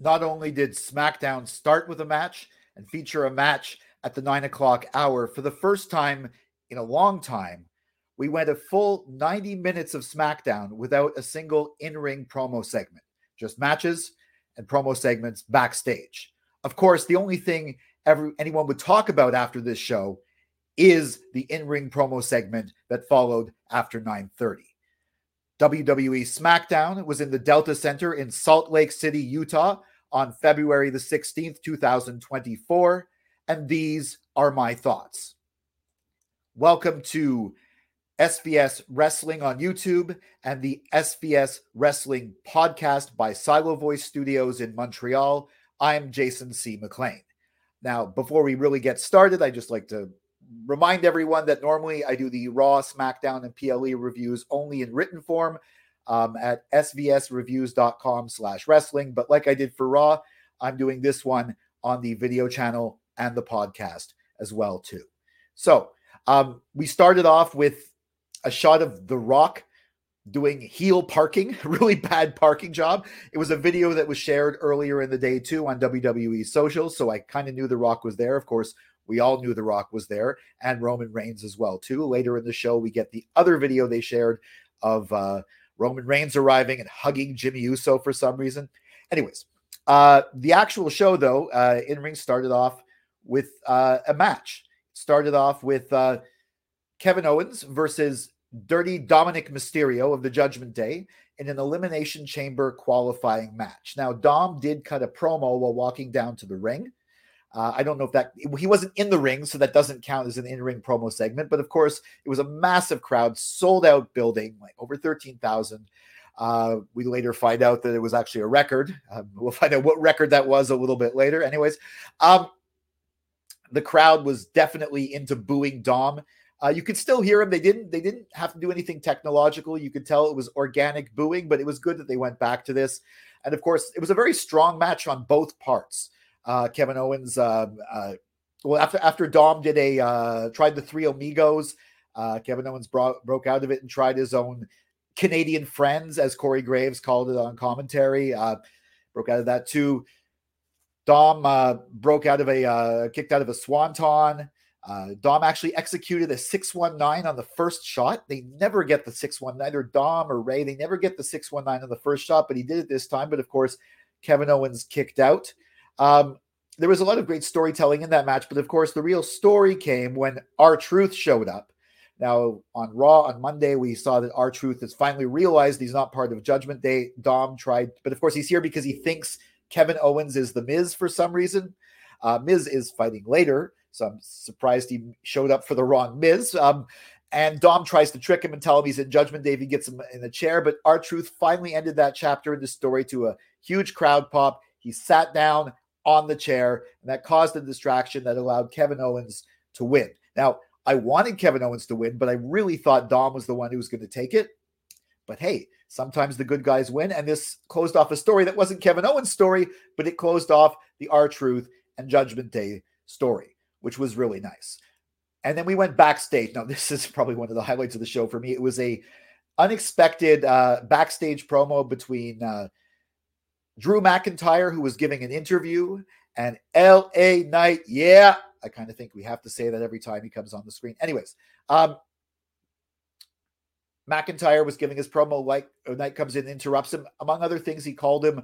not only did SmackDown start with a match and feature a match at the nine o'clock hour for the first time in a long time, we went a full 90 minutes of SmackDown without a single in ring promo segment, just matches and promo segments backstage. Of course, the only thing every, anyone would talk about after this show is the in-ring promo segment that followed after 9:30. WWE SmackDown was in the Delta Center in Salt Lake City, Utah on February the 16th, 2024, and these are my thoughts. Welcome to SVS Wrestling on YouTube and the SVS Wrestling podcast by Silo Voice Studios in Montreal. I'm Jason C. McLean. Now, before we really get started, I just like to remind everyone that normally I do the Raw, SmackDown, and PLE reviews only in written form um, at svsreviews.com slash wrestling. But like I did for Raw, I'm doing this one on the video channel and the podcast as well too. So um, we started off with a shot of The Rock doing heel parking, really bad parking job. It was a video that was shared earlier in the day too on WWE socials, so I kind of knew The Rock was there. Of course, we all knew The Rock was there, and Roman Reigns as well too. Later in the show, we get the other video they shared of uh, Roman Reigns arriving and hugging Jimmy Uso for some reason. Anyways, uh, the actual show though, uh, in ring started off with uh, a match. Started off with uh, Kevin Owens versus Dirty Dominic Mysterio of the Judgment Day in an Elimination Chamber qualifying match. Now, Dom did cut a promo while walking down to the ring. Uh, I don't know if that he wasn't in the ring, so that doesn't count as an in-ring promo segment. But of course, it was a massive crowd, sold out building, like over thirteen thousand. Uh, we later find out that it was actually a record. Um, we'll find out what record that was a little bit later. Anyways, um, the crowd was definitely into booing Dom. Uh, you could still hear him. They didn't. They didn't have to do anything technological. You could tell it was organic booing, but it was good that they went back to this. And of course, it was a very strong match on both parts. Uh, Kevin Owens, uh, uh, well, after after Dom did a uh, tried the three amigos, uh, Kevin Owens brought, broke out of it and tried his own Canadian friends, as Corey Graves called it on commentary. Uh, broke out of that too. Dom broke out of a kicked out of a swanton. Dom actually executed a 619 on the first shot. They never get the 619, either Dom or Ray. They never get the 619 on the first shot, but he did it this time. But of course, Kevin Owens kicked out. Um, there was a lot of great storytelling in that match, but of course, the real story came when R-Truth showed up. Now, on Raw on Monday, we saw that R-Truth has finally realized he's not part of Judgment Day. Dom tried, but of course, he's here because he thinks Kevin Owens is the Miz for some reason. Uh, Miz is fighting later, so I'm surprised he showed up for the wrong Miz. Um, and Dom tries to trick him and tell him he's in Judgment Day he gets him in the chair. But R-Truth finally ended that chapter in the story to a huge crowd pop. He sat down, on the chair, and that caused a distraction that allowed Kevin Owens to win. Now, I wanted Kevin Owens to win, but I really thought Dom was the one who was going to take it. But hey, sometimes the good guys win, and this closed off a story that wasn't Kevin Owens' story, but it closed off the R-Truth and Judgment Day story, which was really nice. And then we went backstage. Now, this is probably one of the highlights of the show for me. It was a unexpected uh, backstage promo between uh, Drew McIntyre, who was giving an interview, and LA Knight. Yeah, I kind of think we have to say that every time he comes on the screen. Anyways, um, McIntyre was giving his promo like Knight comes in, interrupts him. Among other things, he called him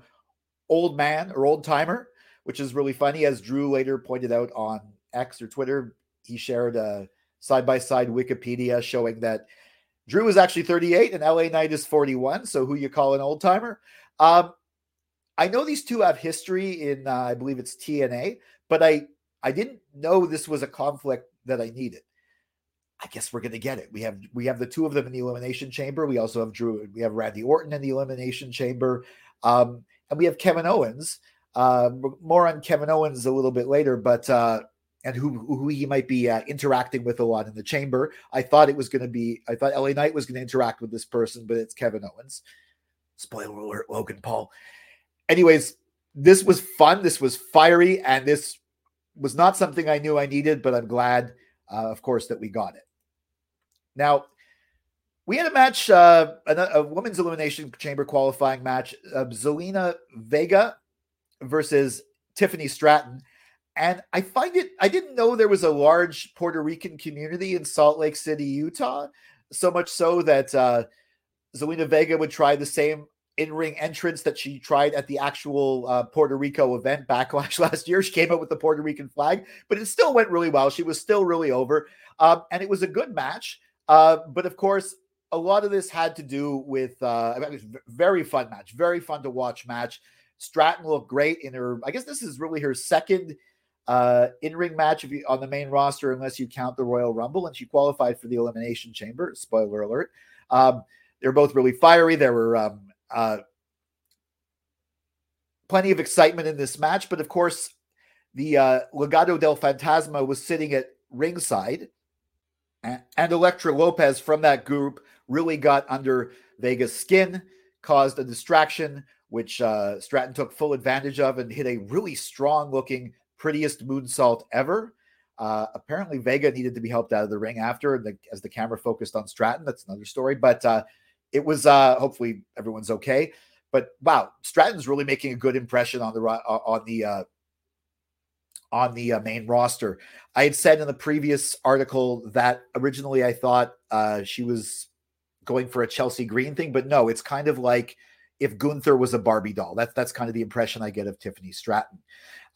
old man or old timer, which is really funny. As Drew later pointed out on X or Twitter, he shared a side by side Wikipedia showing that Drew is actually 38 and LA Knight is 41. So who you call an old timer? Um, I know these two have history in, uh, I believe it's TNA, but I I didn't know this was a conflict that I needed. I guess we're gonna get it. We have we have the two of them in the elimination chamber. We also have Drew. We have Randy Orton in the elimination chamber, um, and we have Kevin Owens. Uh, more on Kevin Owens a little bit later, but uh, and who who he might be uh, interacting with a lot in the chamber. I thought it was going to be. I thought LA Knight was going to interact with this person, but it's Kevin Owens. Spoiler alert: Logan Paul anyways, this was fun. This was fiery, and this was not something I knew I needed, but I'm glad, uh, of course, that we got it. Now, we had a match, uh, a, a women's elimination chamber qualifying match. Uh, Zelina Vega versus Tiffany Stratton. And I find it, I didn't know there was a large Puerto Rican community in Salt Lake City, Utah. So much so that uh, Zelina Vega would try the same in ring entrance that she tried at the actual uh, Puerto Rico event Backlash last year. She came out with the Puerto Rican flag, but it still went really well. She was still really over. Um, and it was a good match. Uh, but of course, a lot of this had to do with uh, it was very fun match, very fun to watch match. Stratton looked great in her. I guess this is really her second uh, in-ring match you, on the main roster, unless you count the Royal Rumble, and she qualified for the Elimination Chamber. Spoiler alert. Um, they're both really fiery. There were um, uh, plenty of excitement in this match, but of course, the uh, Legado del Fantasma was sitting at ringside, and, and Elektra Lopez from that group really got under Vega's skin, caused a distraction, which uh, Stratton took full advantage of and hit a really strong looking, prettiest moonsault ever. Uh, apparently, Vega needed to be helped out of the ring after, the, as the camera focused on Stratton. That's another story. But uh, it was uh, hopefully everyone's okay. But wow, Stratton's really making a good impression on the on the uh, on the uh, main roster. I had said in the previous article that originally I thought uh, she was going for a Chelsea Green thing, but no, it's kind of like if Gunther was a Barbie doll. That's that's kind of the impression I get of Tiffany Stratton.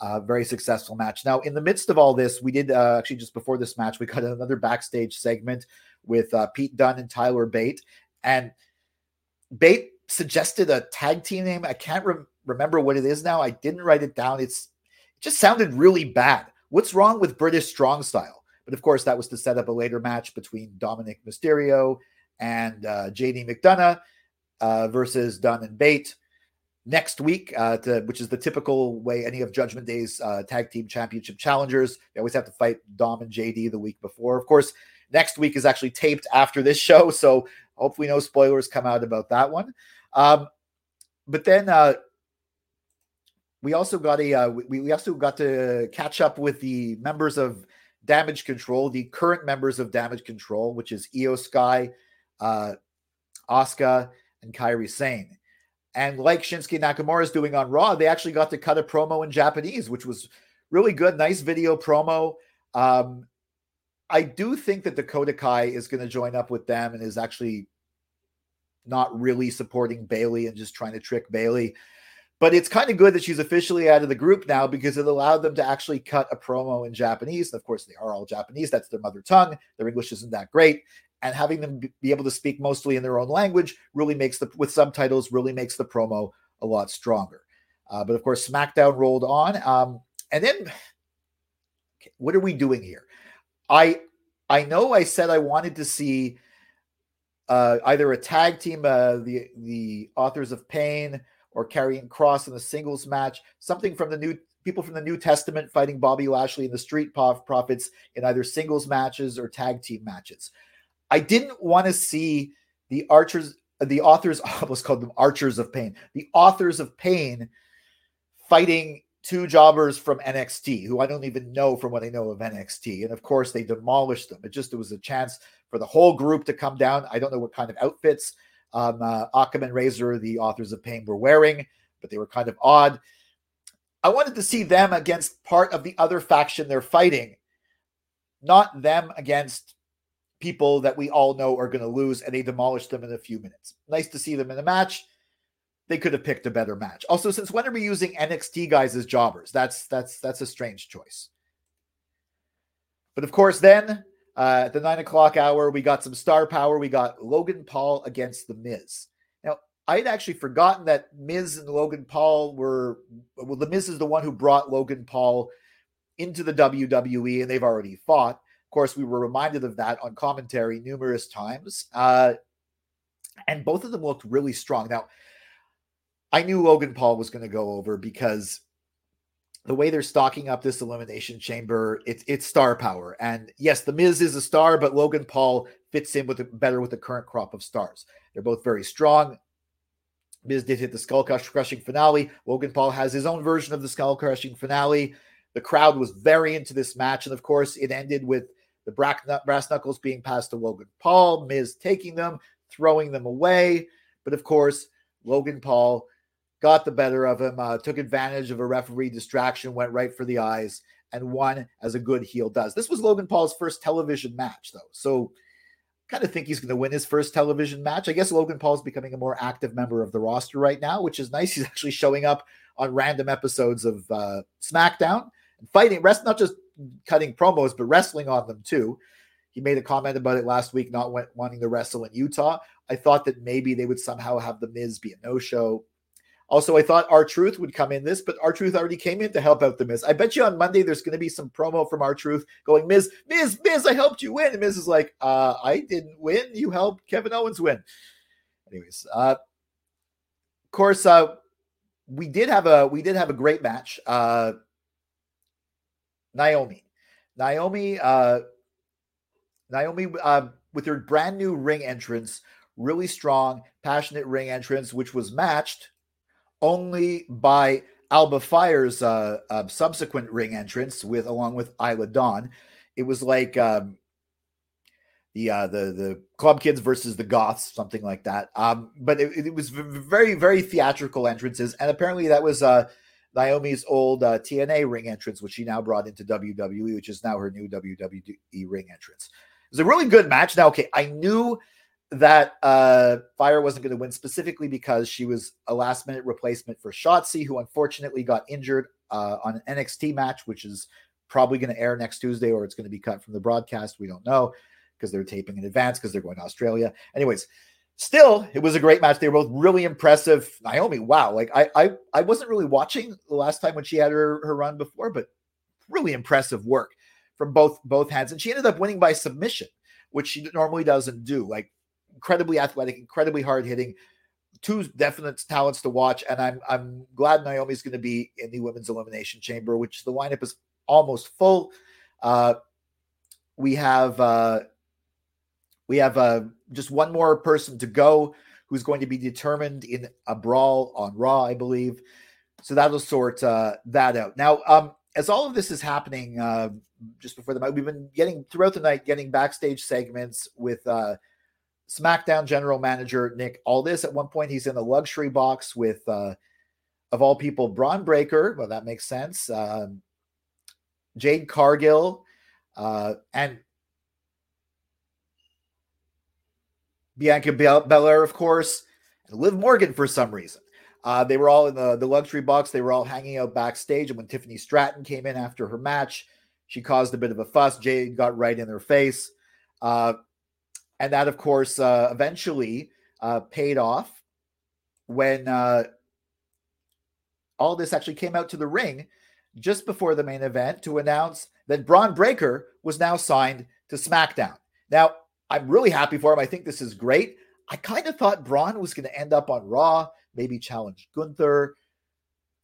Uh, very successful match. Now, in the midst of all this, we did uh, actually just before this match, we got another backstage segment with uh, Pete Dunne and Tyler Bate, and Bate suggested a tag team name. I can't re- remember what it is now. I didn't write it down. It's it just sounded really bad. What's wrong with British Strong Style? But of course, that was to set up a later match between Dominic Mysterio and uh, JD McDonagh uh, versus Dunne and Bate next week, uh, to, which is the typical way any of Judgment Day's uh, tag team championship challengers. They always have to fight Dom and JD the week before. Of course, next week is actually taped after this show, so hopefully no spoilers come out about that one. Um, but then uh, we also got a uh, we, we also got to catch up with the members of Damage Control, the current members of Damage Control, which is Iyo Sky, uh, and Kairi Sane. And like Shinsuke Nakamura is doing on Raw, they actually got to cut a promo in Japanese, which was really good. Nice video promo. Um, I do think that Dakota Kai is going to join up with them and is actually not really supporting Bayley and just trying to trick Bayley. But it's kind of good that she's officially out of the group now because it allowed them to actually cut a promo in Japanese. And of course, they are all Japanese. That's their mother tongue. Their English isn't that great. And having them be able to speak mostly in their own language really makes the, with subtitles, really makes the promo a lot stronger. Uh, but of course, SmackDown rolled on. Um, and then, okay, what are we doing here? I I know I said I wanted to see uh, either a tag team, uh, the the authors of pain, or Karrion Kross in the singles match, something from the new people from the New Testament fighting Bobby Lashley and the Street Profits in either singles matches or tag team matches. I didn't want to see the archers, the authors, I almost called them archers of pain, the authors of pain fighting two jobbers from NXT who I don't even know from what I know of NXT. And of course, they demolished them. It just it was a chance for the whole group to come down. I don't know what kind of outfits um, uh, Akam and Rezar, the authors of Pain, were wearing, but they were kind of odd. I wanted to see them against part of the other faction they're fighting, not them against people that we all know are going to lose, and they demolished them in a few minutes. Nice to see them in a match. They could have picked a better match. Also, since when are we using NXT guys as jobbers? That's that's that's a strange choice. But of course, then uh, at the nine o'clock hour, we got some star power. We got Logan Paul against The Miz. Now, I had actually forgotten that Miz and Logan Paul were, well, The Miz is the one who brought Logan Paul into the WWE, and they've already fought. Of course, we were reminded of that on commentary numerous times. Uh, and both of them looked really strong. Now, I knew Logan Paul was going to go over because the way they're stocking up this elimination chamber, it's it's star power. And yes, the Miz is a star, but Logan Paul fits in with it better with the current crop of stars. They're both very strong. Miz did hit the skull crushing finale. Logan Paul has his own version of the skull crushing finale. The crowd was very into this match, and of course, it ended with the brass knuckles being passed to Logan Paul, Miz taking them, throwing them away. But of course, Logan Paul got the better of him, uh, took advantage of a referee distraction, went right for the eyes, and won as a good heel does. This was Logan Paul's first television match, though. So kind of think he's going to win his first television match. I guess Logan Paul's becoming a more active member of the roster right now, which is nice. He's actually showing up on random episodes of uh, SmackDown and fighting, rest not just cutting promos, but wrestling on them too. He made a comment about it last week, not wanting to wrestle in Utah. I thought that maybe they would somehow have the Miz be a no-show. Also, I thought R-Truth would come in this, but R-Truth already came in to help out the Miz. I bet you on Monday there's going to be some promo from R-Truth going, Miz, Miz, Miz, I helped you win. And Miz is like, uh, I didn't win. You helped Kevin Owens win. Anyways, uh, of course, uh, we did have a we did have a great match. Uh, Naomi, Naomi, uh, Naomi, uh, with her brand new ring entrance, really strong, passionate ring entrance, which was matched only by Alba Fyre's uh, uh, subsequent ring entrance with along with Isla Dawn. It was like um, the uh, the the club kids versus the goths, something like that. Um, but it, it was very very theatrical entrances, and apparently that was uh, Naomi's old uh, TNA ring entrance, which she now brought into WWE, which is now her new WWE ring entrance. It was a really good match. Now, okay, I knew that uh, Fyre wasn't going to win specifically because she was a last minute replacement for Shotzi, who unfortunately got injured uh, on an NXT match, which is probably going to air next Tuesday or it's going to be cut from the broadcast. We don't know because they're taping in advance because they're going to Australia. Anyways, still, it was a great match. They were both really impressive. Naomi, wow. Like I I, I wasn't really watching the last time when she had her, her run before, but really impressive work from both both hands. And she ended up winning by submission, which she normally doesn't do. Like incredibly athletic, incredibly hard hitting, two definite talents to watch. And I'm I'm glad Naomi's going to be in the women's elimination chamber, which the lineup is almost full. Uh, we have uh, we have uh, just one more person to go who's going to be determined in a brawl on Raw, I believe. So that'll sort uh, that out. Now, um, as all of this is happening, uh, just before the night, we've been getting throughout the night getting backstage segments with uh, SmackDown general manager Nick Aldis. At one point, he's in a luxury box with, uh, of all people, Bron Breakker. Well, that makes sense. Um, Jade Cargill, uh, and Bianca Belair, of course, and Liv Morgan for some reason. Uh, they were all in the, the luxury box. They were all hanging out backstage. And when Tiffany Stratton came in after her match, she caused a bit of a fuss. Jade got right in her face. Uh, and that, of course, uh, eventually uh, paid off when uh, all this actually came out to the ring just before the main event to announce that Bron Breakker was now signed to SmackDown. Now, I'm really happy for him. I think this is great. I kind of thought Bron was going to end up on Raw, maybe challenge Gunther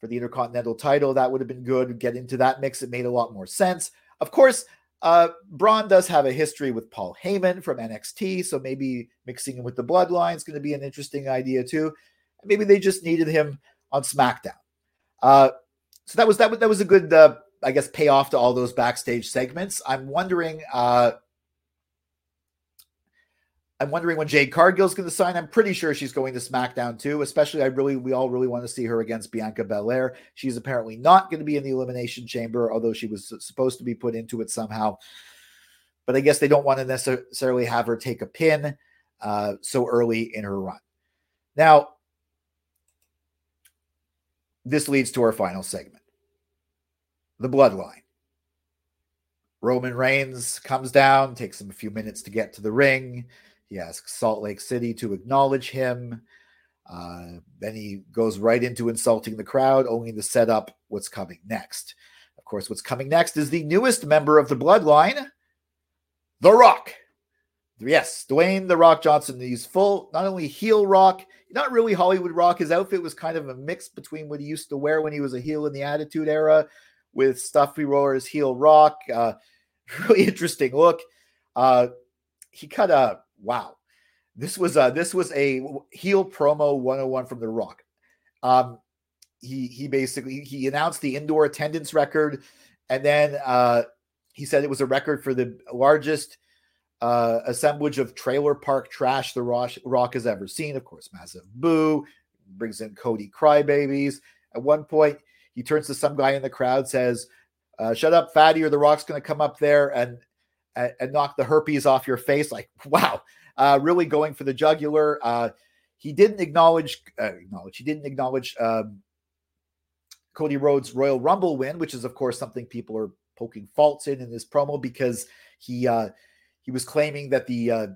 for the Intercontinental title. That would have been good. Get into that mix. It made a lot more sense. Of course, uh, Bron does have a history with Paul Heyman from NXT, so maybe mixing him with the Bloodline is going to be an interesting idea too. Maybe they just needed him on SmackDown. Uh, so that was that was that was a good, uh, I guess, payoff to all those backstage segments. I'm wondering uh, I'm wondering when Jade Cargill's going to sign. I'm pretty sure she's going to SmackDown too. Especially, I really, we all really want to see her against Bianca Belair. She's apparently not going to be in the Elimination Chamber, although she was supposed to be put into it somehow. But I guess they don't want to necessarily have her take a pin uh, so early in her run. Now, this leads to our final segment the bloodline. Roman Reigns comes down, takes him a few minutes to get to the ring. He asks Salt Lake City to acknowledge him. Uh, then he goes right into insulting the crowd, only to set up what's coming next. Of course, what's coming next is the newest member of the bloodline, The Rock. Yes, Dwayne The Rock Johnson. He's full, not only heel rock, not really Hollywood rock. His outfit was kind of a mix between what he used to wear when he was a heel in the Attitude Era with Stuffy as heel rock. Uh, really interesting look. Uh, he cut a wow, this was a this was a heel promo 101 from The Rock. Um, he he basically he announced the indoor attendance record, and then uh, he said it was a record for the largest uh, assemblage of trailer park trash the Rock, Rock has ever seen. Of course, massive boo. brings in Cody Crybabies. At one point, he turns to some guy in the crowd, says, uh, "Shut up, fatty, or the Rock's going to come up there and, and, and knock the herpes off your face." Like, wow, uh, really going for the jugular. Uh, he didn't acknowledge uh, acknowledge he didn't acknowledge um, Cody Rhodes' Royal Rumble win, which is of course something people are poking faults in in this promo because he uh, he was claiming that the uh,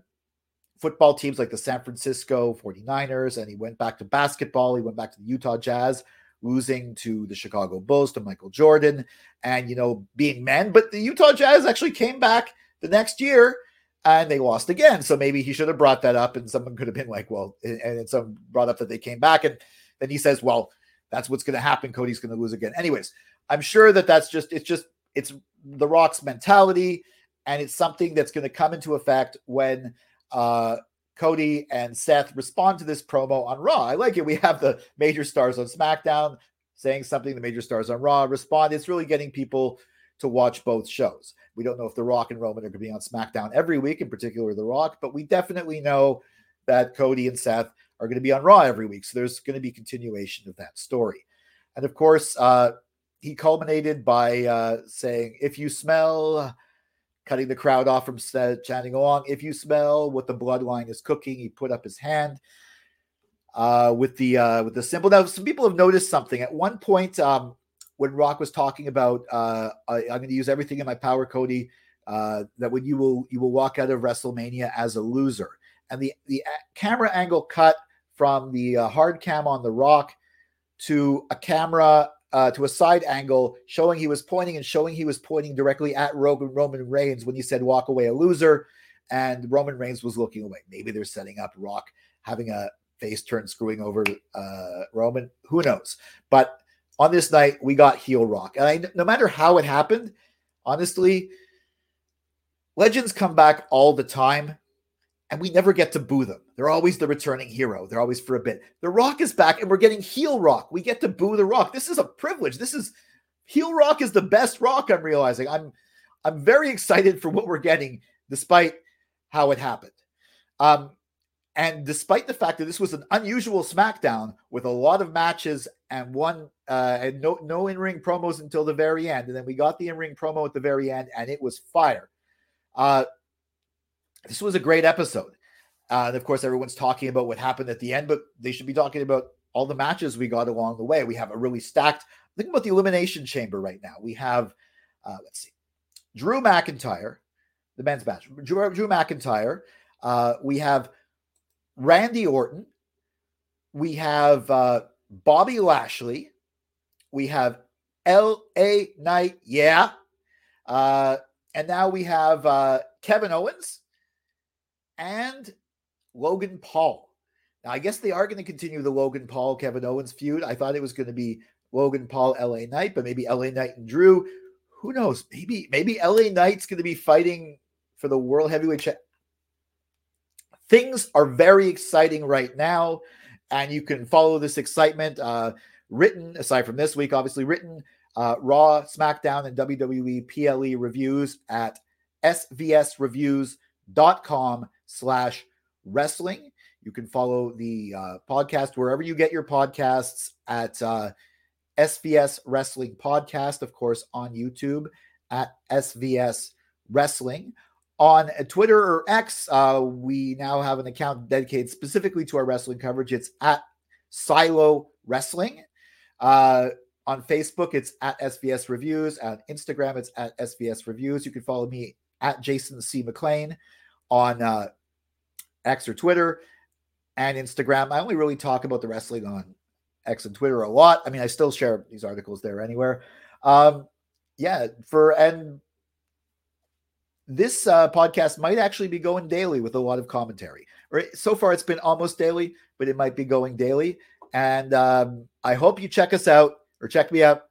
football teams like the San Francisco 49ers and he went back to basketball, he went back to the Utah Jazz losing to the Chicago Bulls to Michael Jordan and you know being men, but the Utah Jazz actually came back the next year and they lost again. So maybe he should have brought that up, and someone could have been like, "Well," and, and someone brought up that they came back, and then he says, "Well, that's what's going to happen. Cody's going to lose again." Anyways, I'm sure that that's just it's just it's the Rock's mentality, and it's something that's going to come into effect when uh, Cody and Seth respond to this promo on Raw. I like it. We have the major stars on SmackDown saying something. The major stars on Raw respond. It's really getting people to watch both shows. We don't know if The Rock and Roman are going to be on SmackDown every week, in particular The Rock, but we definitely know that Cody and Seth are going to be on Raw every week. So there's going to be continuation of that story. And of course, uh, he culminated by uh, saying, if you smell, cutting the crowd off from chanting along, if you smell what the bloodline is cooking, he put up his hand. Uh, with the uh, with the symbol. Now, some people have noticed something. At one point, um, when Rock was talking about uh, I, am going to use everything in my power, Cody, uh, that when you will you will walk out of WrestleMania as a loser, and the the camera angle cut from the uh, hard cam on the Rock to a camera uh, to a side angle showing he was pointing and showing he was pointing directly at Roman Roman Reigns when he said "walk away, a loser," and Roman Reigns was looking away. Maybe they're setting up Rock having a face turn screwing over uh, Roman. Who knows? But on this night, we got heel rock. And I, no matter how it happened, honestly, legends come back all the time and we never get to boo them. They're always the returning hero. They're always for a bit. The Rock is back and we're getting heel rock. We get to boo the Rock. This is a privilege. This is heel rock is the best rock I'm realizing. I'm I'm very excited for what we're getting despite how it happened. Um and despite the fact that this was an unusual SmackDown with a lot of matches and one uh, and no no in ring promos until the very end, and then we got the in ring promo at the very end, and it was fire. Uh, this was a great episode. Uh, and of course, everyone's talking about what happened at the end, but they should be talking about all the matches we got along the way. We have a really stacked. Think about the Elimination Chamber right now. We have, uh, let's see, Drew McIntyre, the men's match. Drew, Drew McIntyre. Uh, we have Randy Orton. We have uh, Bobby Lashley. We have L.A. Knight. Yeah. Uh, and now we have uh, Kevin Owens and Logan Paul. Now, I guess they are going to continue the Logan Paul Kevin Owens feud. I thought it was going to be Logan Paul LA Knight, but maybe LA Knight and Drew. Who knows? Maybe maybe LA Knight's going to be fighting for the World Heavyweight Championship things are very exciting right now, and you can follow this excitement. Uh, written aside from this week, obviously written uh, Raw, SmackDown, and WWE PLE reviews at svsreviews.com slash wrestling. You can follow the uh, podcast wherever you get your podcasts at uh, SVS Wrestling Podcast, of course, on YouTube at SVS Wrestling on Twitter or X, uh, we now have an account dedicated specifically to our wrestling coverage. It's at Silo Wrestling. Uh, on Facebook, it's at SVS Reviews. On Instagram, it's at SVS Reviews. You can follow me at Jason C. McLean on uh, X or Twitter and Instagram. I only really talk about the wrestling on X and Twitter a lot. I mean, I still share these articles there anywhere. Um, yeah, for and this uh, podcast might actually be going daily with a lot of commentary. Right? So far, it's been almost daily, but it might be going daily. And um, I hope you check us out or check me out